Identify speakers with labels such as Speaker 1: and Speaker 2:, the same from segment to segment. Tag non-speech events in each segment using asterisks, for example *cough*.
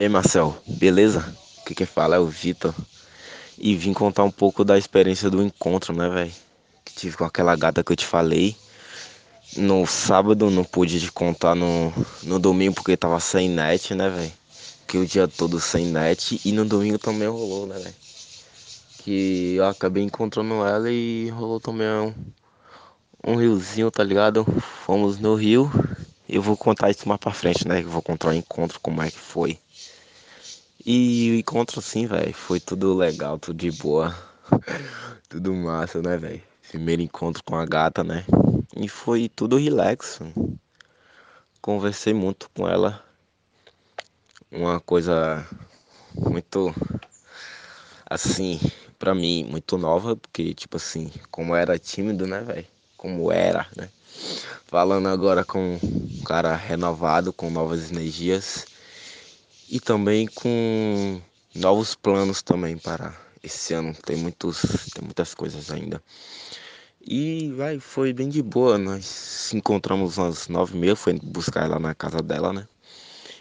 Speaker 1: E aí, Marcel, beleza? O que que fala é o Vitor. E vim contar um pouco da experiência do encontro, né, velho? Que tive com aquela gata que eu te falei. No sábado não pude te contar no, no domingo porque tava sem net, né, velho? Que o dia todo sem net. E no domingo também rolou, né, velho? Que eu acabei encontrando ela e rolou também um, um riozinho, tá ligado? Fomos no rio. Eu vou contar isso mais pra frente, né? Eu vou contar o encontro, como é que foi. E o encontro assim, velho, foi tudo legal, tudo de boa. *laughs* tudo massa, né, velho? Primeiro encontro com a gata, né? E foi tudo relax. Conversei muito com ela. Uma coisa muito assim, pra mim, muito nova, porque tipo assim, como era tímido, né, velho? Como era, né? Falando agora com um cara renovado, com novas energias e também com novos planos também para esse ano. Tem muitos, tem muitas coisas ainda. E vai, foi bem de boa. Nós se encontramos às nove e meia, foi buscar ela na casa dela, né?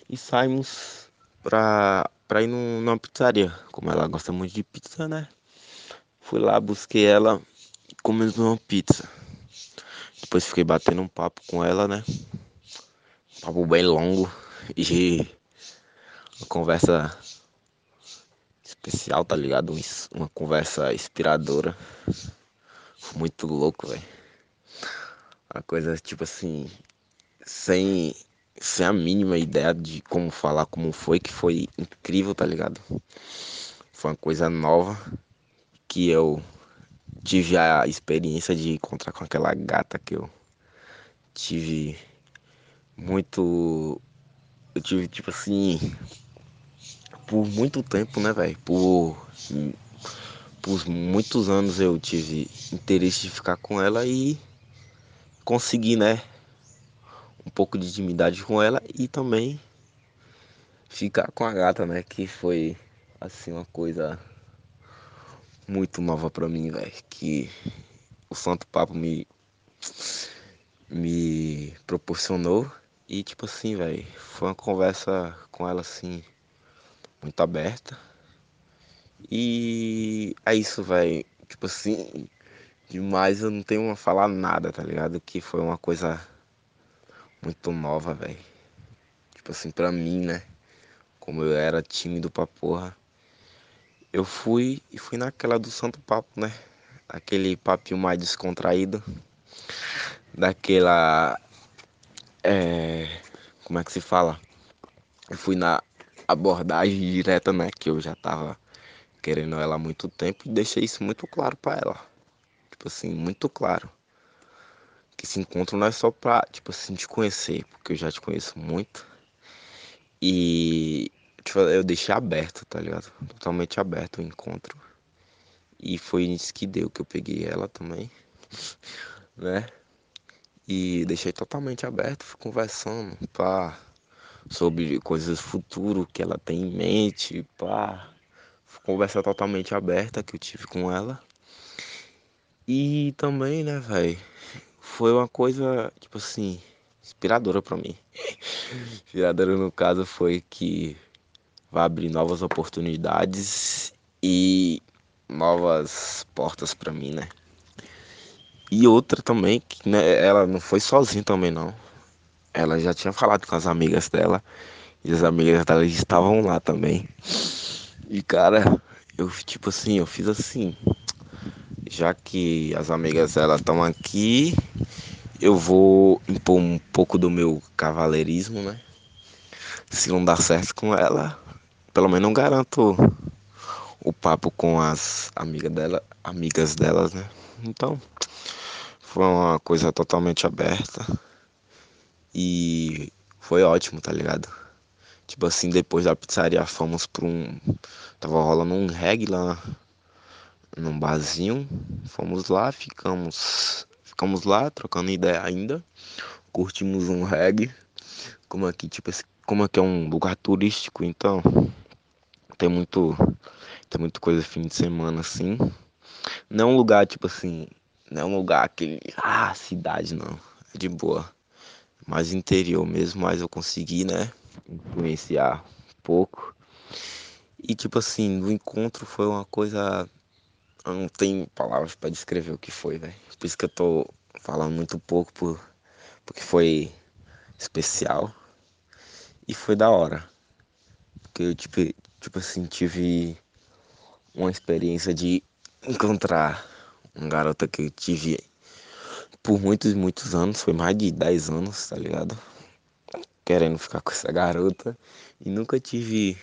Speaker 1: E saímos pra, pra ir num, numa pizzaria. Como ela gosta muito de pizza, né? Fui lá, busquei ela e comemos uma pizza. Depois fiquei batendo um papo com ela, né? Um papo bem longo. E uma conversa especial, tá ligado? Uma conversa inspiradora. Muito louco, velho. Uma coisa tipo assim, sem, sem a mínima ideia de como falar, como foi, que foi incrível, tá ligado? Foi uma coisa nova que eu tive a experiência de encontrar com aquela gata que eu tive muito. Eu tive tipo assim por muito tempo, né, velho? Por, por muitos anos eu tive interesse de ficar com ela e consegui, né? Um pouco de intimidade com ela e também ficar com a gata, né? Que foi, assim, uma coisa muito nova pra mim, velho. Que o Santo Papo me, me proporcionou. E, tipo assim, velho, foi uma conversa com ela, assim, muito aberta. E é isso, velho. Tipo assim, demais eu não tenho a falar nada, tá ligado? Que foi uma coisa muito nova, velho. Tipo assim, pra mim, né? Como eu era tímido pra porra. Eu fui e fui naquela do Santo Papo, né? Aquele papinho mais descontraído. Daquela. É. Como é que se fala? Eu fui na abordagem direta, né? Que eu já tava querendo ela há muito tempo e deixei isso muito claro para ela. Tipo assim, muito claro. Que esse encontro não é só pra, tipo assim, te conhecer, porque eu já te conheço muito. E tipo, eu deixei aberto, tá ligado? Totalmente aberto o encontro. E foi isso que deu que eu peguei ela também, *laughs* né? E deixei totalmente aberto, fui conversando, pá sobre coisas futuro que ela tem em mente, pá. Conversa totalmente aberta que eu tive com ela. E também, né, velho, foi uma coisa, tipo assim, inspiradora para mim. *laughs* inspiradora no caso foi que vai abrir novas oportunidades e novas portas para mim, né? E outra também, que né, ela não foi sozinha também não. Ela já tinha falado com as amigas dela. E as amigas dela estavam lá também. E cara, eu tipo assim, eu fiz assim. Já que as amigas dela estão aqui, eu vou impor um pouco do meu cavaleirismo, né? Se não dar certo com ela, pelo menos não garanto o papo com as amigas dela, amigas delas, né? Então, foi uma coisa totalmente aberta. E foi ótimo, tá ligado? Tipo assim, depois da pizzaria fomos pra um. Tava rolando um reggae lá num barzinho. Fomos lá, ficamos. Ficamos lá, trocando ideia ainda. Curtimos um reggae. Como aqui, tipo, como aqui é um lugar turístico, então tem muito. Tem muita coisa fim de semana assim. Não é um lugar, tipo assim. Não é um lugar aquele. Ah, cidade não. É de boa mais interior mesmo, mas eu consegui, né, influenciar pouco. E tipo assim, o encontro foi uma coisa. Eu não tenho palavras para descrever o que foi, velho. Por isso que eu tô falando muito pouco, por... porque foi especial e foi da hora. Porque eu tipo, tipo assim, tive uma experiência de encontrar uma garota que eu tive por muitos, muitos anos, foi mais de 10 anos, tá ligado? Querendo ficar com essa garota e nunca tive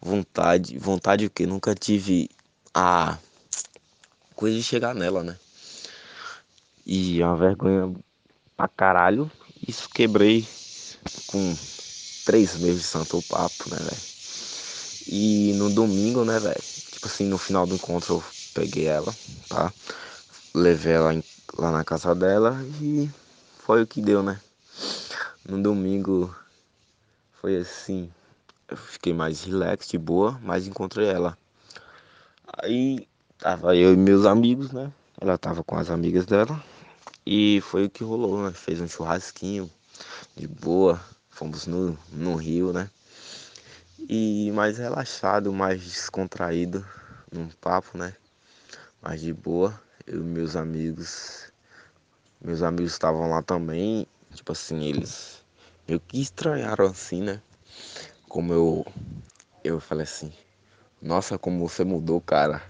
Speaker 1: vontade, vontade o que? Nunca tive a coisa de chegar nela, né? E é uma vergonha pra caralho. Isso quebrei com três meses de santo papo, né, velho? E no domingo, né, velho? Tipo assim, no final do encontro eu peguei ela, tá? Levei ela em, lá na casa dela e foi o que deu, né? No domingo foi assim, eu fiquei mais relax, de boa, mas encontrei ela. Aí tava eu e meus amigos, né? Ela tava com as amigas dela. E foi o que rolou, né? Fez um churrasquinho de boa. Fomos no, no rio, né? E mais relaxado, mais descontraído, num papo, né? Mais de boa. Eu meus amigos. Meus amigos estavam lá também. Tipo assim, eles meio que estranharam assim, né? Como eu. Eu falei assim, nossa, como você mudou, cara.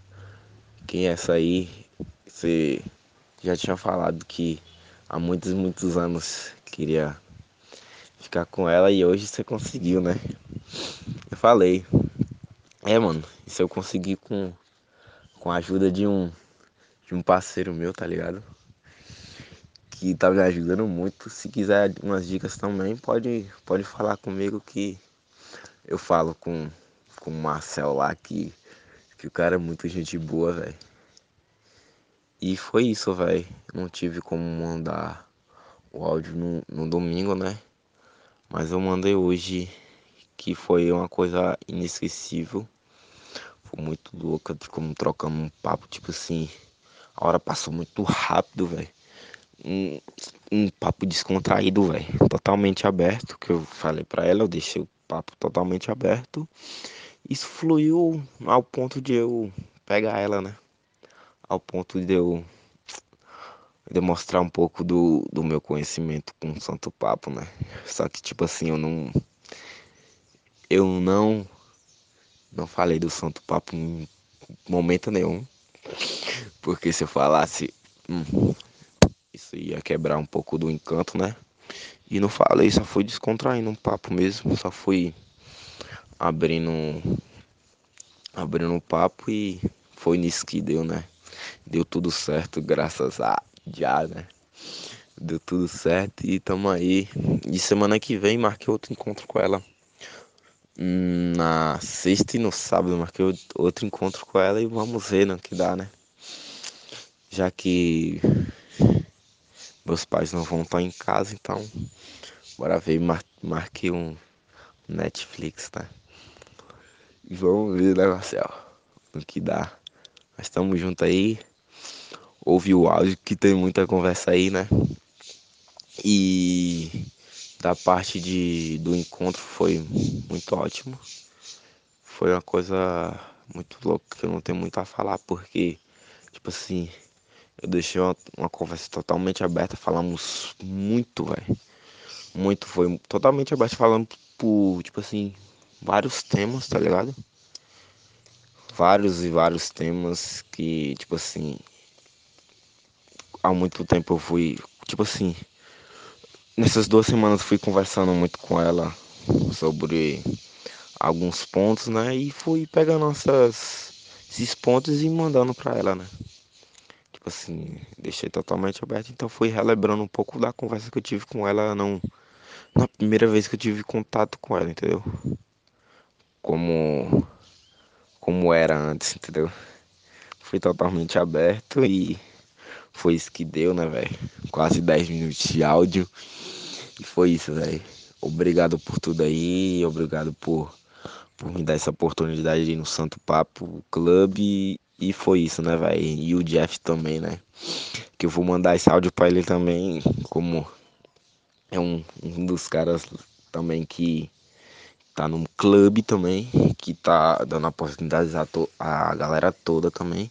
Speaker 1: Quem é essa aí? Você já tinha falado que há muitos, muitos anos queria ficar com ela e hoje você conseguiu, né? Eu falei. É, mano, isso eu consegui com, com a ajuda de um, de um parceiro meu, tá ligado? Que tá me ajudando muito. Se quiser umas dicas também, pode, pode falar comigo que eu falo com, com o Marcel lá que, que o cara é muito gente boa, velho. E foi isso, velho. Não tive como mandar o áudio no, no domingo, né? Mas eu mandei hoje, que foi uma coisa inesquecível. Foi muito louca de como trocamos um papo, tipo assim. A hora passou muito rápido, velho. Um, um papo descontraído, velho. Totalmente aberto. Que eu falei pra ela, eu deixei o papo totalmente aberto. Isso fluiu ao ponto de eu pegar ela, né? Ao ponto de eu demonstrar um pouco do, do meu conhecimento com o Santo Papo, né? Só que tipo assim, eu não eu não não falei do Santo Papo em momento nenhum. Porque se eu falasse, hum, isso ia quebrar um pouco do encanto, né? E não falei, só fui descontraindo um papo mesmo, só fui abrindo abrindo um papo e foi nisso que deu, né? Deu tudo certo, graças a já, né? Deu tudo certo e tamo aí. E semana que vem marquei outro encontro com ela. Na sexta e no sábado marquei outro encontro com ela e vamos ver no que dá, né? Já que meus pais não vão estar em casa, então bora ver, mar marquei um Netflix, tá? E vamos ver, né, Marcel? No que dá. Mas estamos juntos aí ouve o áudio que tem muita conversa aí, né? E da parte de, do encontro foi muito ótimo. Foi uma coisa muito louca que eu não tenho muito a falar, porque, tipo assim, eu deixei uma, uma conversa totalmente aberta, falamos muito, velho. Muito, foi totalmente aberto, falando por, tipo assim, vários temas, tá ligado? Vários e vários temas que, tipo assim, há muito tempo eu fui, tipo assim, nessas duas semanas fui conversando muito com ela sobre alguns pontos, né? E fui pegando essas, esses pontos e mandando para ela, né? Tipo assim, deixei totalmente aberto, então fui relembrando um pouco da conversa que eu tive com ela não na primeira vez que eu tive contato com ela, entendeu? Como como era antes, entendeu? Fui totalmente aberto e foi isso que deu, né, velho? Quase 10 minutos de áudio. E foi isso, velho. Obrigado por tudo aí. Obrigado por, por me dar essa oportunidade de ir no Santo Papo Clube. E foi isso, né, velho? E o Jeff também, né? Que eu vou mandar esse áudio pra ele também. Como é um, um dos caras também que, tá num clube também, que tá dando oportunidades a, a galera toda também.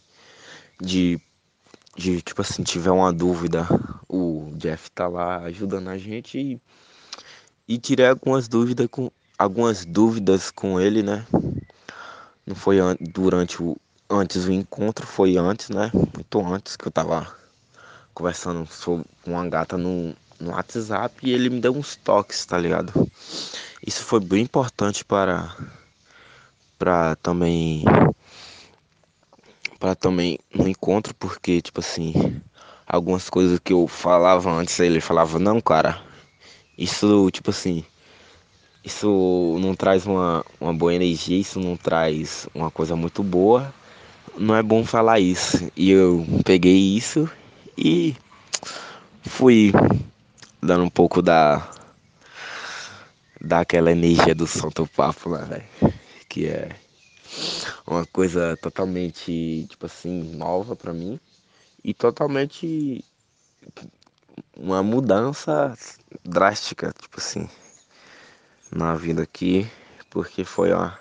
Speaker 1: De, de, tipo assim, tiver uma dúvida, o Jeff tá lá ajudando a gente e, e tirei algumas dúvidas com algumas dúvidas com ele, né? Não foi durante o antes o encontro, foi antes, né? Muito antes que eu tava conversando com uma gata no, no WhatsApp e ele me deu uns toques, tá ligado? Isso foi bem importante para para também para também no encontro, porque tipo assim, algumas coisas que eu falava antes, ele falava: "Não, cara, isso tipo assim, isso não traz uma, uma boa energia, isso não traz uma coisa muito boa. Não é bom falar isso. E eu peguei isso e fui dando um pouco da daquela energia do Santo Papo, né, velho? Que é uma coisa totalmente, tipo assim, nova para mim e totalmente uma mudança drástica, tipo assim na vida aqui, porque foi uma,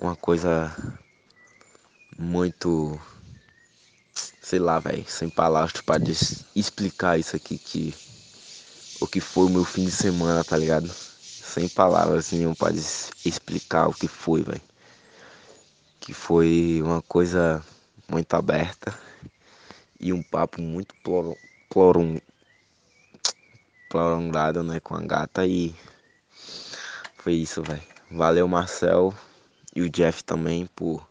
Speaker 1: uma coisa muito, sei lá, velho, sem palavras para explicar isso aqui que o que foi o meu fim de semana, tá ligado? Sem palavras nenhum para explicar o que foi, velho. Que foi uma coisa muito aberta e um papo muito prolongado, né, com a gata e foi isso, velho. Valeu, Marcel e o Jeff também por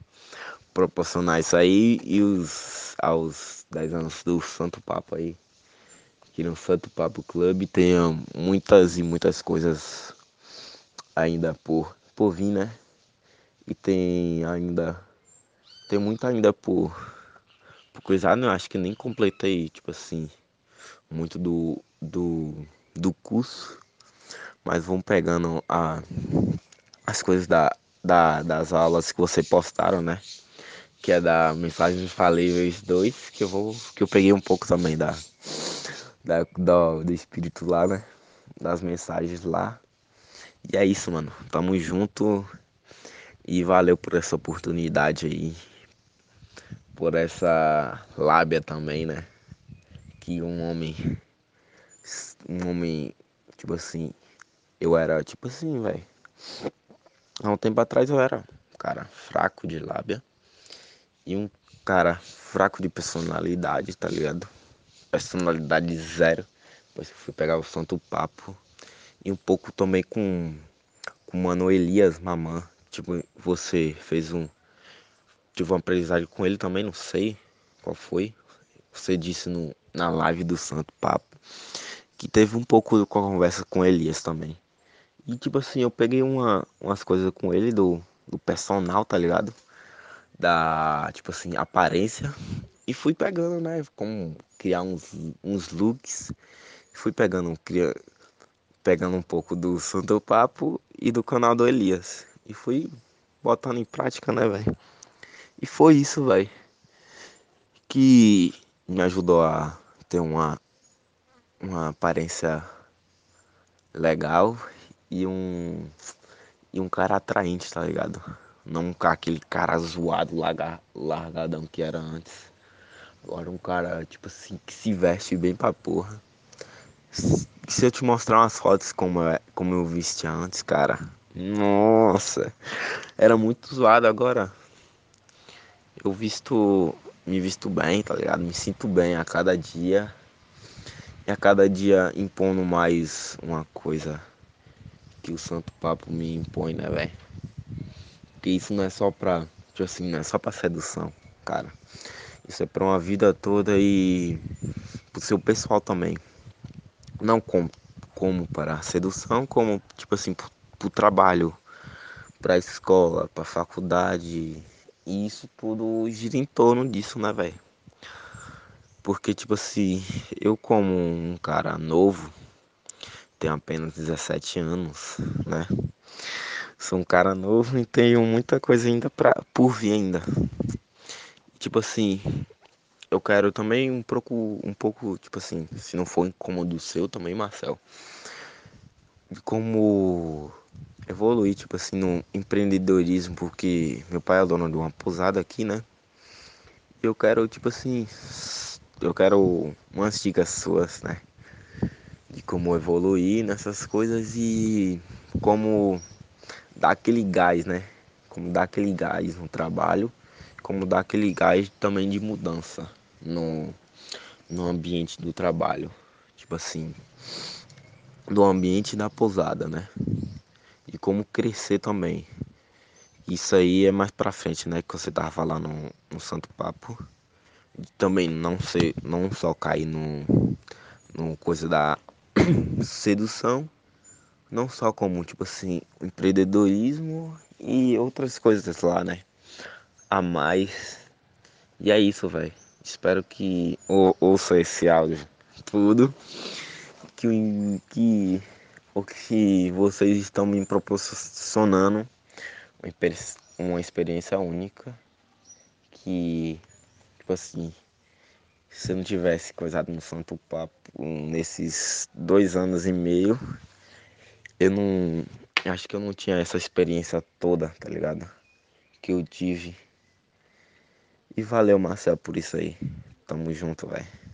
Speaker 1: proporcionar isso aí e os aos 10 anos do Santo Papo aí. Que no Santo Papo Club tenha muitas e muitas coisas ainda por, por vir, né? E tem ainda. Tem muito ainda por, por coisar, né? Eu acho que nem completei, tipo assim, muito do, do, do curso mas vão pegando a, as coisas da, da, das aulas que você postaram, né? Que é da Mensagens Falíveis 2, que eu vou. que eu peguei um pouco também da, da do, do espírito lá, né? Das mensagens lá. E é isso, mano. Tamo junto. E valeu por essa oportunidade aí. Por essa lábia também, né? Que um homem. Um homem, tipo assim, eu era tipo assim, velho. Há um tempo atrás eu era um cara fraco de lábia e um cara fraco de personalidade, tá ligado? Personalidade zero. Depois eu fui pegar o santo papo e um pouco também com com o Mano Elias Mamã. Tipo, você fez um. Tive uma aprendizagem com ele também, não sei qual foi. Você disse no, na live do Santo Papo que teve um pouco a conversa com Elias também. E tipo assim, eu peguei uma, umas coisas com ele do, do personal, tá ligado? Da, tipo assim, aparência. E fui pegando, né? Como criar uns, uns looks. Fui pegando, cria, pegando um pouco do Santo Papo e do canal do Elias. E fui botando em prática, né, velho? E foi isso, velho. Que me ajudou a ter uma, uma aparência legal e um e um cara atraente, tá ligado? Não aquele cara zoado, larga, largadão que era antes. Agora um cara, tipo assim, que se veste bem pra porra. Se eu te mostrar umas fotos como, eu, como eu vestia antes, cara. Nossa, era muito zoado agora. Eu visto, me visto bem, tá ligado? Me sinto bem a cada dia. E a cada dia impondo mais uma coisa que o Santo Papo me impõe, né, velho? Porque isso não é só pra, tipo assim, não é só pra sedução, cara. Isso é pra uma vida toda e pro seu pessoal também. Não como, como para sedução, como, tipo assim, pro, pro trabalho, pra escola, pra faculdade. E isso tudo gira em torno disso, né, velho? Porque, tipo assim, eu como um cara novo, tenho apenas 17 anos, né? Sou um cara novo e tenho muita coisa ainda pra, por vir ainda. Tipo assim, eu quero também um pouco, um pouco, tipo assim, se não for incômodo seu também, Marcel. Como evoluir, tipo assim, no empreendedorismo, porque meu pai é dono de uma pousada aqui, né? Eu quero, tipo assim, eu quero umas dicas suas, né? De como evoluir nessas coisas e como dar aquele gás, né? Como dar aquele gás no trabalho, como dar aquele gás também de mudança no, no ambiente do trabalho. Tipo assim, do ambiente da pousada, né? E como crescer também. Isso aí é mais pra frente, né? Que você tava falando no, no Santo Papo. Também não ser, não só cair no, no coisa da *coughs* sedução, não só como, tipo assim, empreendedorismo e outras coisas lá, né? A mais. E é isso, velho. Espero que ou, ouça esse áudio tudo. Que, que o que vocês estão me proporcionando. Uma experiência única que tipo assim se eu não tivesse coisado no Santo Papo nesses dois anos e meio eu não acho que eu não tinha essa experiência toda tá ligado? Que eu tive. E valeu Marcel por isso aí. Tamo junto velho